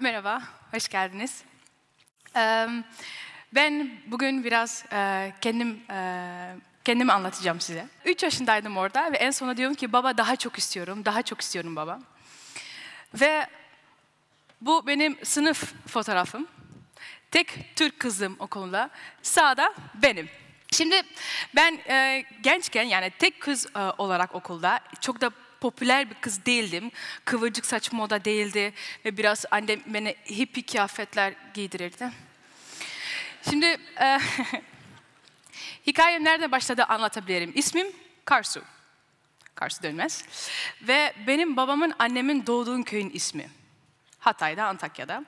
Merhaba, hoş geldiniz. Ben bugün biraz kendim kendimi anlatacağım size. Üç yaşındaydım orada ve en sonunda diyorum ki baba daha çok istiyorum, daha çok istiyorum baba. Ve bu benim sınıf fotoğrafım. Tek Türk kızım okulda. Sağda benim. Şimdi ben e, gençken yani tek kız e, olarak okulda çok da popüler bir kız değildim. Kıvırcık saç moda değildi ve biraz annem beni hippie kıyafetler giydirirdi. Şimdi e, hikayem nerede başladı anlatabilirim. İsmim Karsu. Karsu Dönmez. Ve benim babamın annemin doğduğum köyün ismi. Hatay'da, Antakya'da.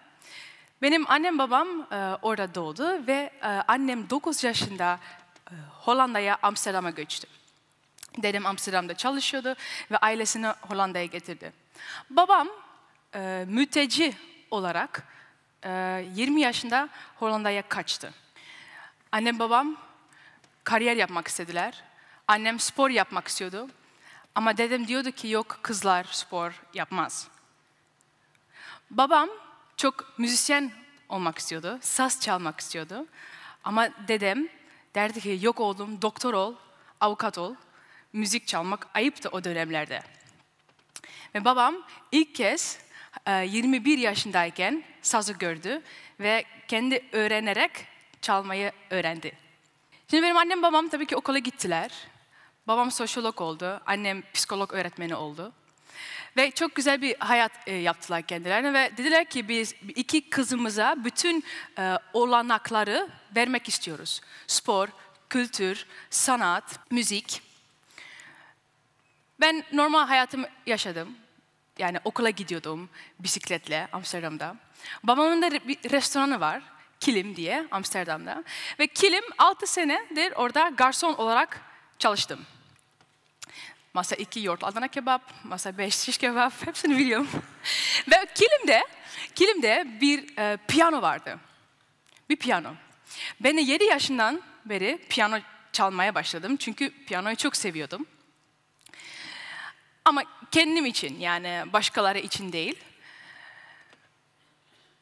Benim annem babam e, orada doğdu ve e, annem 9 yaşında e, Hollanda'ya, Amsterdam'a göçtü. Dedem Amsterdam'da çalışıyordu ve ailesini Hollanda'ya getirdi. Babam e, mülteci olarak e, 20 yaşında Hollanda'ya kaçtı. Annem babam kariyer yapmak istediler. Annem spor yapmak istiyordu. Ama dedem diyordu ki yok kızlar spor yapmaz. Babam çok müzisyen olmak istiyordu, saz çalmak istiyordu. Ama dedem derdi ki yok oğlum doktor ol, avukat ol. Müzik çalmak ayıptı o dönemlerde. Ve babam ilk kez e, 21 yaşındayken sazı gördü ve kendi öğrenerek çalmayı öğrendi. Şimdi benim annem babam tabii ki okula gittiler. Babam sosyolog oldu, annem psikolog öğretmeni oldu. Ve çok güzel bir hayat e, yaptılar kendilerine ve dediler ki biz iki kızımıza bütün e, olanakları vermek istiyoruz. Spor, kültür, sanat, müzik. Ben normal hayatımı yaşadım. Yani okula gidiyordum bisikletle Amsterdam'da. Babamın da bir restoranı var, Kilim diye Amsterdam'da. Ve Kilim 6 senedir orada garson olarak çalıştım. Masa 2 yoğurt Adana kebap, masa 5 şiş kebap hepsini biliyorum. Ve Kilim'de, Kilim'de bir e, piyano vardı. Bir piyano. Ben de 7 yaşından beri piyano çalmaya başladım. Çünkü piyanoyu çok seviyordum. Ama kendim için yani başkaları için değil.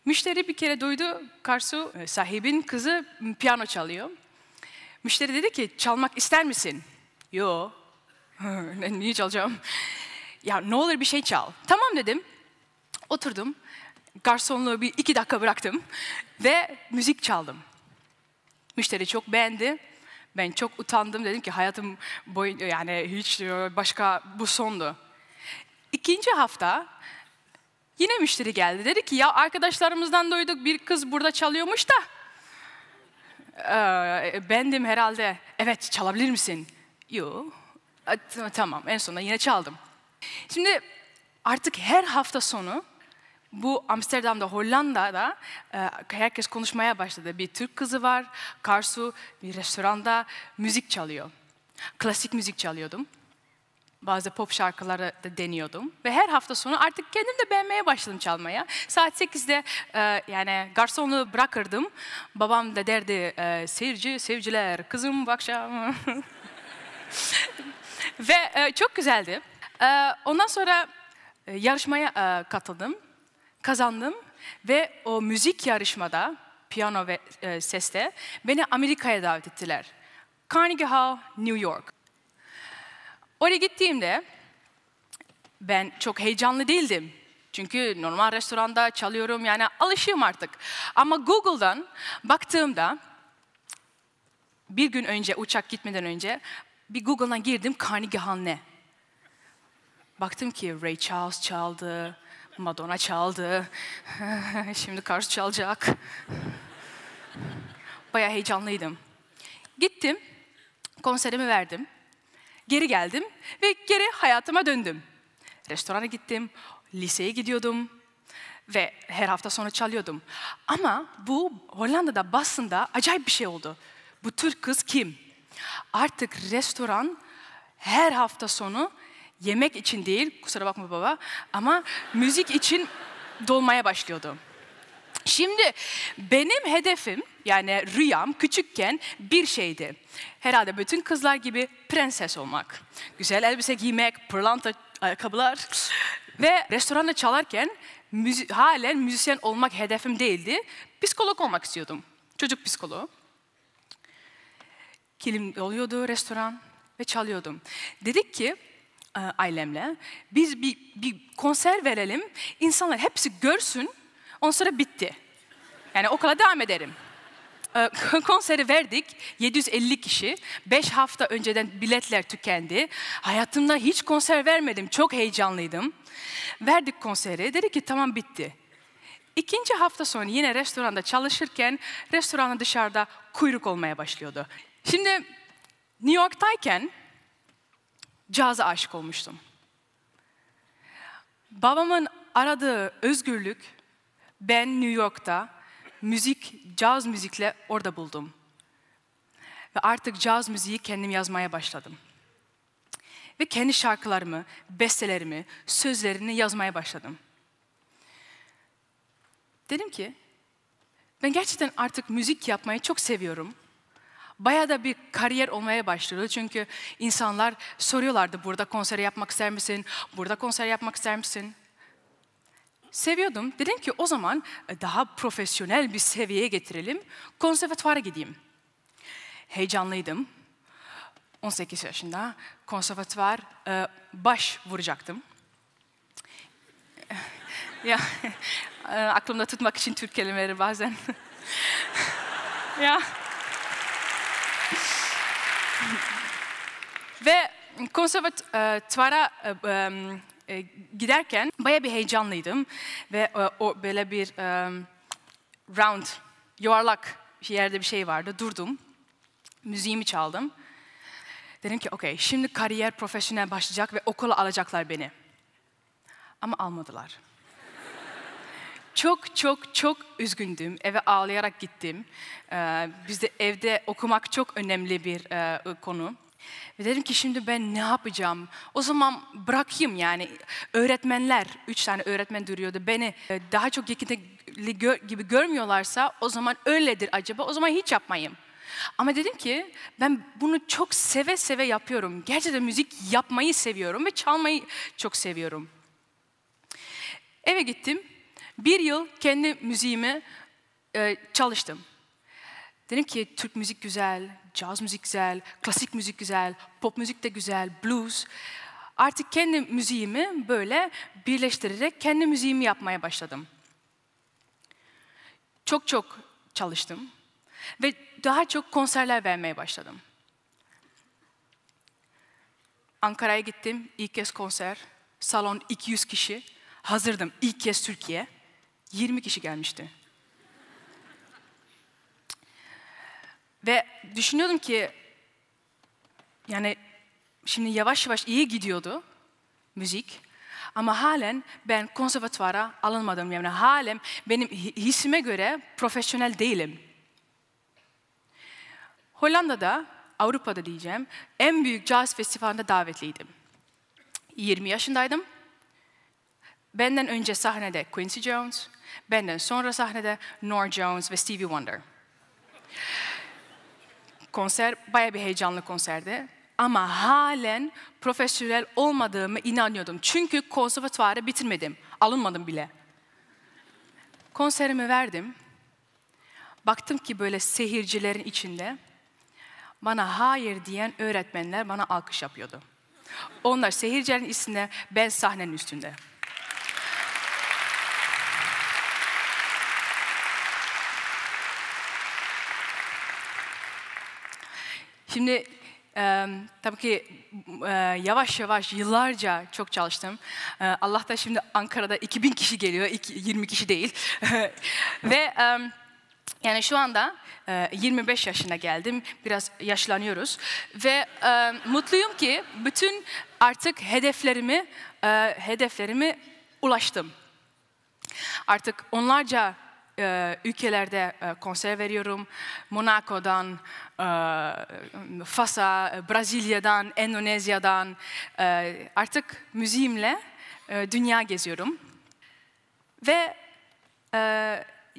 Müşteri bir kere duydu, Karsu e, sahibin kızı piyano çalıyor. Müşteri dedi ki çalmak ister misin? Yo. Niye çalacağım? Ya ne olur bir şey çal. Tamam dedim. Oturdum. Garsonluğu bir iki dakika bıraktım. Ve müzik çaldım. Müşteri çok beğendi. Ben çok utandım. Dedim ki hayatım boyunca yani hiç başka bu sondu. İkinci hafta yine müşteri geldi. Dedi ki ya arkadaşlarımızdan duyduk bir kız burada çalıyormuş da. Ee, bendim herhalde. Evet çalabilir misin? Yok. Tamam en sonunda yine çaldım. Şimdi artık her hafta sonu bu Amsterdam'da, Hollanda'da e, herkes konuşmaya başladı. Bir Türk kızı var, Karsu bir restoranda müzik çalıyor. Klasik müzik çalıyordum. Bazı pop şarkıları da deniyordum. Ve her hafta sonu artık kendim de beğenmeye başladım çalmaya. Saat 8'de e, yani garsonluğu bırakırdım. Babam da derdi e, seyirci, sevciler, kızım bu akşam. Ve e, çok güzeldi. Ondan sonra yarışmaya katıldım, kazandım ve o müzik yarışmada, piyano ve e, seste beni Amerika'ya davet ettiler. Carnegie Hall, New York. Oraya gittiğimde ben çok heyecanlı değildim. Çünkü normal restoranda çalıyorum yani alışığım artık. Ama Google'dan baktığımda bir gün önce uçak gitmeden önce bir Google'dan girdim Carnegie Hall ne? Baktım ki Ray Charles çaldı, Madonna çaldı, şimdi Kars çalacak. Bayağı heyecanlıydım. Gittim, konserimi verdim, geri geldim ve geri hayatıma döndüm. Restorana gittim, liseye gidiyordum ve her hafta sonu çalıyordum. Ama bu Hollanda'da basında acayip bir şey oldu. Bu Türk kız kim? Artık restoran her hafta sonu yemek için değil, kusura bakma baba, ama müzik için dolmaya başlıyordu. Şimdi benim hedefim yani rüyam küçükken bir şeydi. Herhalde bütün kızlar gibi prenses olmak. Güzel elbise giymek, pırlanta ayakkabılar, Ve restoranda çalarken müzi- halen müzisyen olmak hedefim değildi. Psikolog olmak istiyordum. Çocuk psikoloğu. Kilim oluyordu restoran ve çalıyordum. Dedik ki ailemle biz bir, bir konser verelim. İnsanlar hepsi görsün. Ondan sonra bitti. Yani okula devam ederim. E, konseri verdik. 750 kişi. 5 hafta önceden biletler tükendi. Hayatımda hiç konser vermedim. Çok heyecanlıydım. Verdik konseri. Dedi ki tamam bitti. İkinci hafta sonra yine restoranda çalışırken restoranın dışarıda kuyruk olmaya başlıyordu. Şimdi New York'tayken caza aşık olmuştum. Babamın aradığı özgürlük ben New York'ta müzik, caz müzikle orada buldum. Ve artık caz müziği kendim yazmaya başladım. Ve kendi şarkılarımı, bestelerimi, sözlerini yazmaya başladım. Dedim ki, ben gerçekten artık müzik yapmayı çok seviyorum. Bayağı da bir kariyer olmaya başladı. Çünkü insanlar soruyorlardı burada konser yapmak ister misin? Burada konser yapmak ister misin? Seviyordum. Dedim ki o zaman daha profesyonel bir seviyeye getirelim. Konservatuvara gideyim. Heyecanlıydım. 18 yaşında konservatuvar e, baş vuracaktım. ya e, aklımda tutmak için Türk kelimeleri bazen. ya Ve konservatuvara e, e, giderken baya bir heyecanlıydım ve e, o böyle bir e, round, yuvarlak bir yerde bir şey vardı. Durdum, müziğimi çaldım. Dedim ki okey şimdi kariyer profesyonel başlayacak ve okula alacaklar beni. Ama almadılar. Çok çok çok üzgündüm. Eve ağlayarak gittim. Ee, bizde evde okumak çok önemli bir e, konu. Ve dedim ki şimdi ben ne yapacağım? O zaman bırakayım yani. Öğretmenler, üç tane öğretmen duruyordu. Beni e, daha çok yetenekli gibi görmüyorlarsa o zaman öyledir acaba. O zaman hiç yapmayayım. Ama dedim ki ben bunu çok seve seve yapıyorum. Gerçekten müzik yapmayı seviyorum ve çalmayı çok seviyorum. Eve gittim. Bir yıl kendi müziğimi e, çalıştım. Dedim ki Türk müzik güzel, caz müzik güzel, klasik müzik güzel, pop müzik de güzel, blues. Artık kendi müziğimi böyle birleştirerek kendi müziğimi yapmaya başladım. Çok çok çalıştım ve daha çok konserler vermeye başladım. Ankara'ya gittim, ilk kez konser, salon 200 kişi, hazırdım ilk kez Türkiye, 20 kişi gelmişti. Ve düşünüyordum ki yani şimdi yavaş yavaş iyi gidiyordu müzik. Ama halen ben konservatuvara alınmadım. Yani halen benim hissime göre profesyonel değilim. Hollanda'da, Avrupa'da diyeceğim, en büyük caz festivalinde davetliydim. 20 yaşındaydım. Benden önce sahnede Quincy Jones, benden sonra sahnede Norah Jones ve Stevie Wonder konser baya bir heyecanlı konserdi. Ama halen profesyonel olmadığımı inanıyordum. Çünkü konservatuvarı bitirmedim. Alınmadım bile. Konserimi verdim. Baktım ki böyle seyircilerin içinde bana hayır diyen öğretmenler bana alkış yapıyordu. Onlar seyircilerin üstünde, ben sahnenin üstünde. Şimdi e, tabii ki e, yavaş yavaş yıllarca çok çalıştım. E, Allah da şimdi Ankara'da 2000 kişi geliyor, 20 kişi değil. Ve e, yani şu anda e, 25 yaşına geldim, biraz yaşlanıyoruz. Ve e, mutluyum ki bütün artık hedeflerimi, e, hedeflerimi ulaştım. Artık onlarca e, ülkelerde e, konser veriyorum. Monaco'dan, e, Fas'a, Brezilya'dan, Endonezya'dan e, artık müziğimle dünya geziyorum. Ve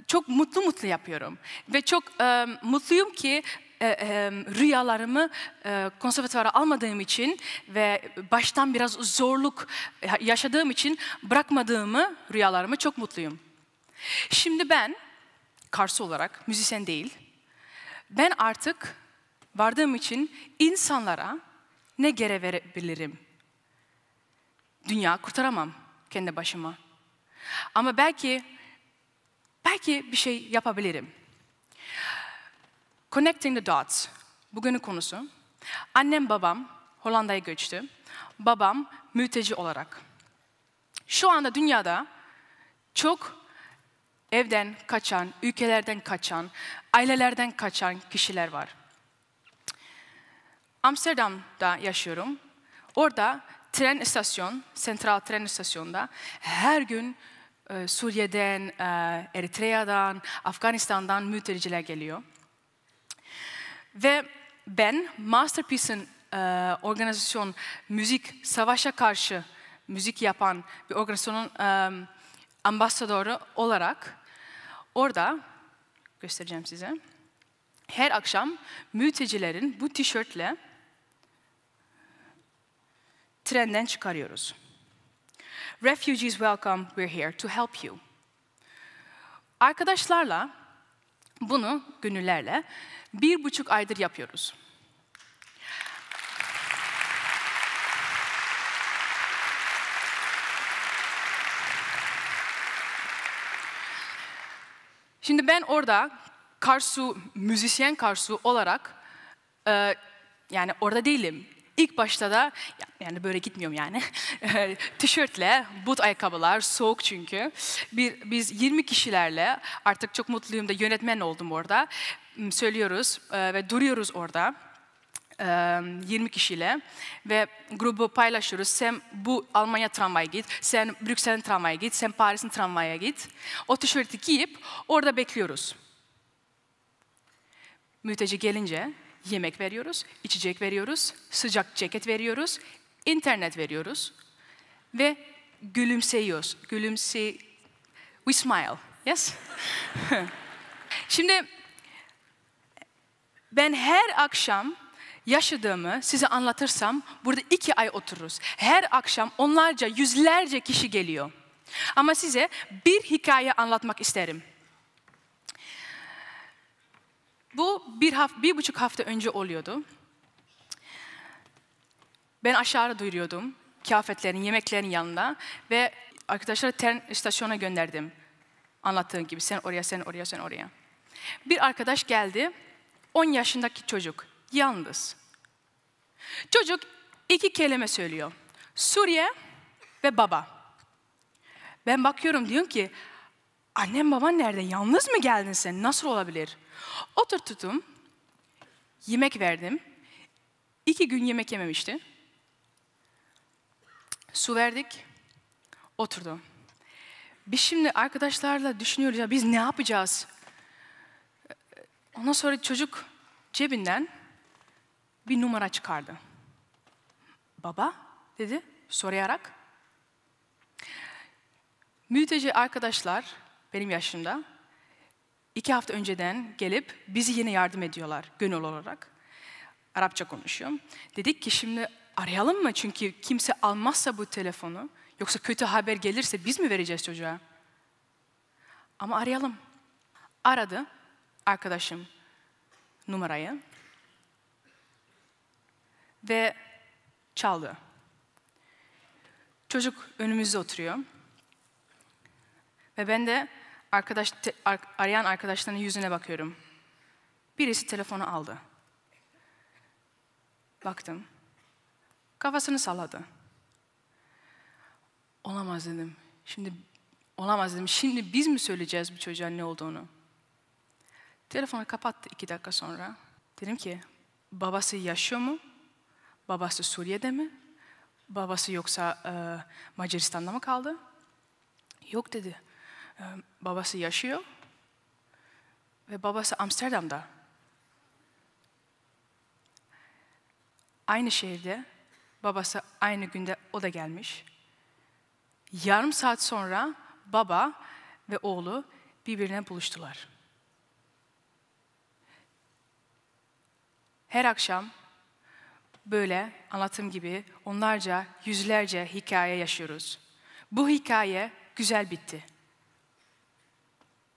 çok mutlu mutlu yapıyorum. Ve çok mutluyum ki rüyalarımı e, almadığım için ve baştan biraz zorluk yaşadığım için bırakmadığımı rüyalarımı çok mutluyum. Şimdi ben Karsu olarak müzisyen değil. Ben artık vardığım için insanlara ne gere verebilirim? Dünya kurtaramam kendi başıma. Ama belki belki bir şey yapabilirim. Connecting the dots. Bugünün konusu. Annem babam Hollanda'ya göçtü. Babam mülteci olarak. Şu anda dünyada çok evden kaçan, ülkelerden kaçan, ailelerden kaçan kişiler var. Amsterdam'da yaşıyorum. Orada tren istasyon, sentral tren istasyonunda her gün e, Suriye'den, e, Afganistan'dan mülteciler geliyor. Ve ben Masterpiece'in e, organizasyon, müzik, savaşa karşı müzik yapan bir organizasyonun e, ambasadörü olarak orada göstereceğim size. Her akşam mültecilerin bu tişörtle trenden çıkarıyoruz. Refugees welcome, we're here to help you. Arkadaşlarla bunu gönüllerle bir buçuk aydır yapıyoruz. Şimdi ben orada Karsu, müzisyen Karsu olarak e, yani orada değilim. İlk başta da yani böyle gitmiyorum yani. Tişörtle, but ayakkabılar, soğuk çünkü. Bir, biz 20 kişilerle artık çok mutluyum da yönetmen oldum orada. Söylüyoruz e, ve duruyoruz orada. 20 kişiyle ve grubu paylaşıyoruz. Sen bu Almanya tramvaya git, sen Brüksel'in tramvaya git, sen Paris'in tramvaya git. O tişörtü giyip orada bekliyoruz. Mülteci gelince yemek veriyoruz, içecek veriyoruz, sıcak ceket veriyoruz, internet veriyoruz ve gülümseyiyoruz. Gülümse, we smile, yes? Şimdi ben her akşam yaşadığımı size anlatırsam burada iki ay otururuz. Her akşam onlarca, yüzlerce kişi geliyor. Ama size bir hikaye anlatmak isterim. Bu bir, hafta, bir buçuk hafta önce oluyordu. Ben aşağıda duyuruyordum kıyafetlerin, yemeklerin yanında ve arkadaşları tren istasyona gönderdim. Anlattığım gibi sen oraya, sen oraya, sen oraya. Bir arkadaş geldi, 10 yaşındaki çocuk, yalnız. Çocuk iki kelime söylüyor. Suriye ve baba. Ben bakıyorum diyorum ki, annem baban nerede? Yalnız mı geldin sen? Nasıl olabilir? Oturttum, yemek verdim. İki gün yemek yememişti. Su verdik, oturdu. Biz şimdi arkadaşlarla düşünüyoruz ya biz ne yapacağız? Ondan sonra çocuk cebinden bir numara çıkardı. Baba dedi sorayarak. Mülteci arkadaşlar benim yaşımda iki hafta önceden gelip bizi yine yardım ediyorlar gönül olarak. Arapça konuşuyorum. Dedik ki şimdi arayalım mı? Çünkü kimse almazsa bu telefonu, yoksa kötü haber gelirse biz mi vereceğiz çocuğa? Ama arayalım. Aradı arkadaşım numarayı ve çaldı. Çocuk önümüzde oturuyor. Ve ben de arkadaş, arayan arkadaşların yüzüne bakıyorum. Birisi telefonu aldı. Baktım. Kafasını salladı. Olamaz dedim. Şimdi olamaz dedim. Şimdi biz mi söyleyeceğiz bu çocuğa ne olduğunu? Telefonu kapattı iki dakika sonra. Dedim ki babası yaşıyor mu? Babası Suriye'de mi? Babası yoksa e, Macaristan'da mı kaldı? Yok dedi. E, babası yaşıyor ve babası Amsterdam'da. Aynı şehirde babası aynı günde o da gelmiş. Yarım saat sonra baba ve oğlu birbirine buluştular. her akşam böyle anlattığım gibi onlarca, yüzlerce hikaye yaşıyoruz. Bu hikaye güzel bitti.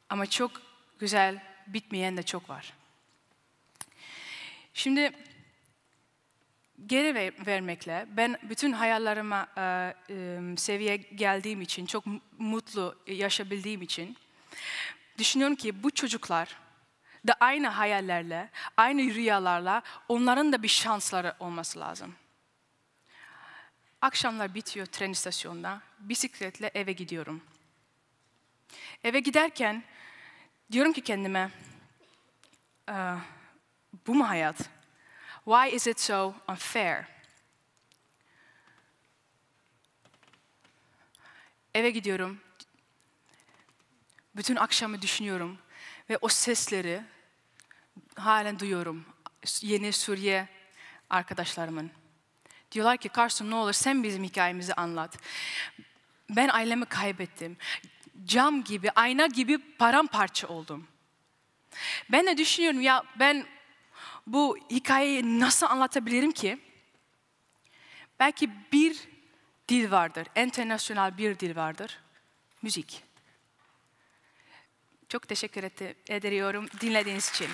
Ama çok güzel bitmeyen de çok var. Şimdi geri ver, vermekle ben bütün hayallerime e, e, seviye geldiğim için, çok mutlu yaşayabildiğim için düşünüyorum ki bu çocuklar da aynı hayallerle, aynı rüyalarla onların da bir şansları olması lazım. Akşamlar bitiyor tren istasyonunda, bisikletle eve gidiyorum. Eve giderken diyorum ki kendime, bu mu hayat? Why is it so unfair? Eve gidiyorum. Bütün akşamı düşünüyorum ve o sesleri halen duyuyorum. Yeni Suriye arkadaşlarımın. Diyorlar ki Carson ne olur sen bizim hikayemizi anlat. Ben ailemi kaybettim. Cam gibi, ayna gibi paramparça oldum. Ben de düşünüyorum ya ben bu hikayeyi nasıl anlatabilirim ki? Belki bir dil vardır, internasyonel bir dil vardır. Müzik. Çok teşekkür ediyorum dinlediğiniz için.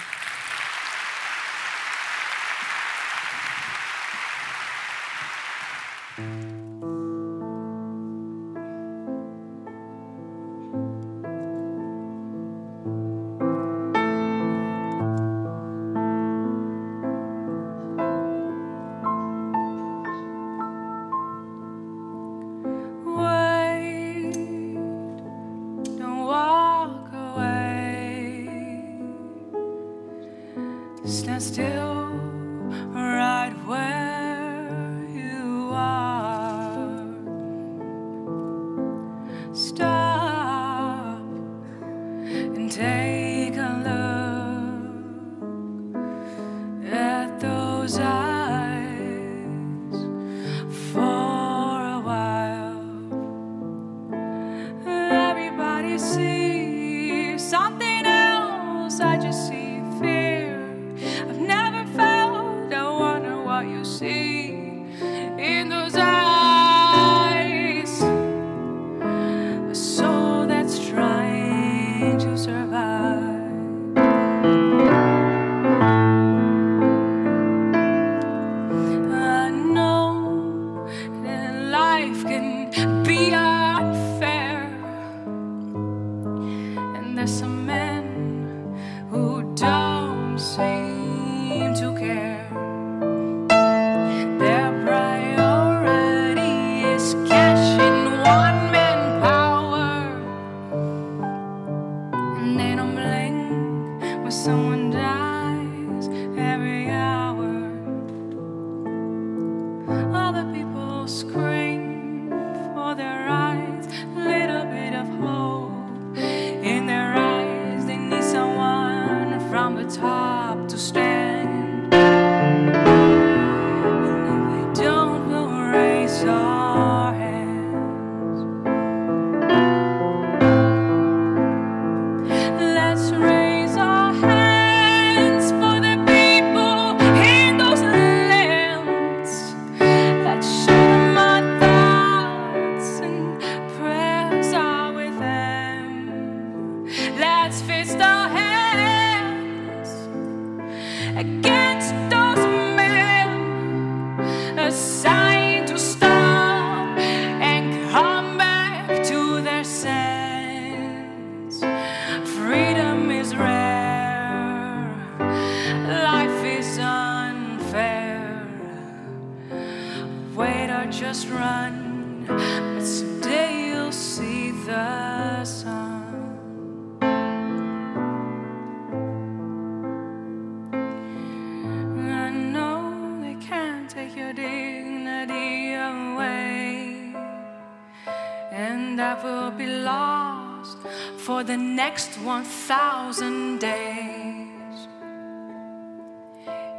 Next 1,000 days.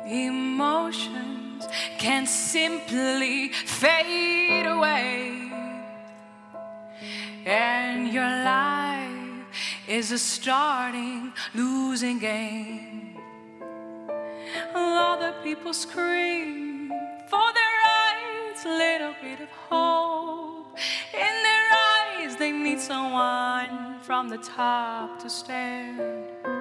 Emotions can simply fade away, and your life is a starting losing game. The people scream for their rights, little from the top to stand.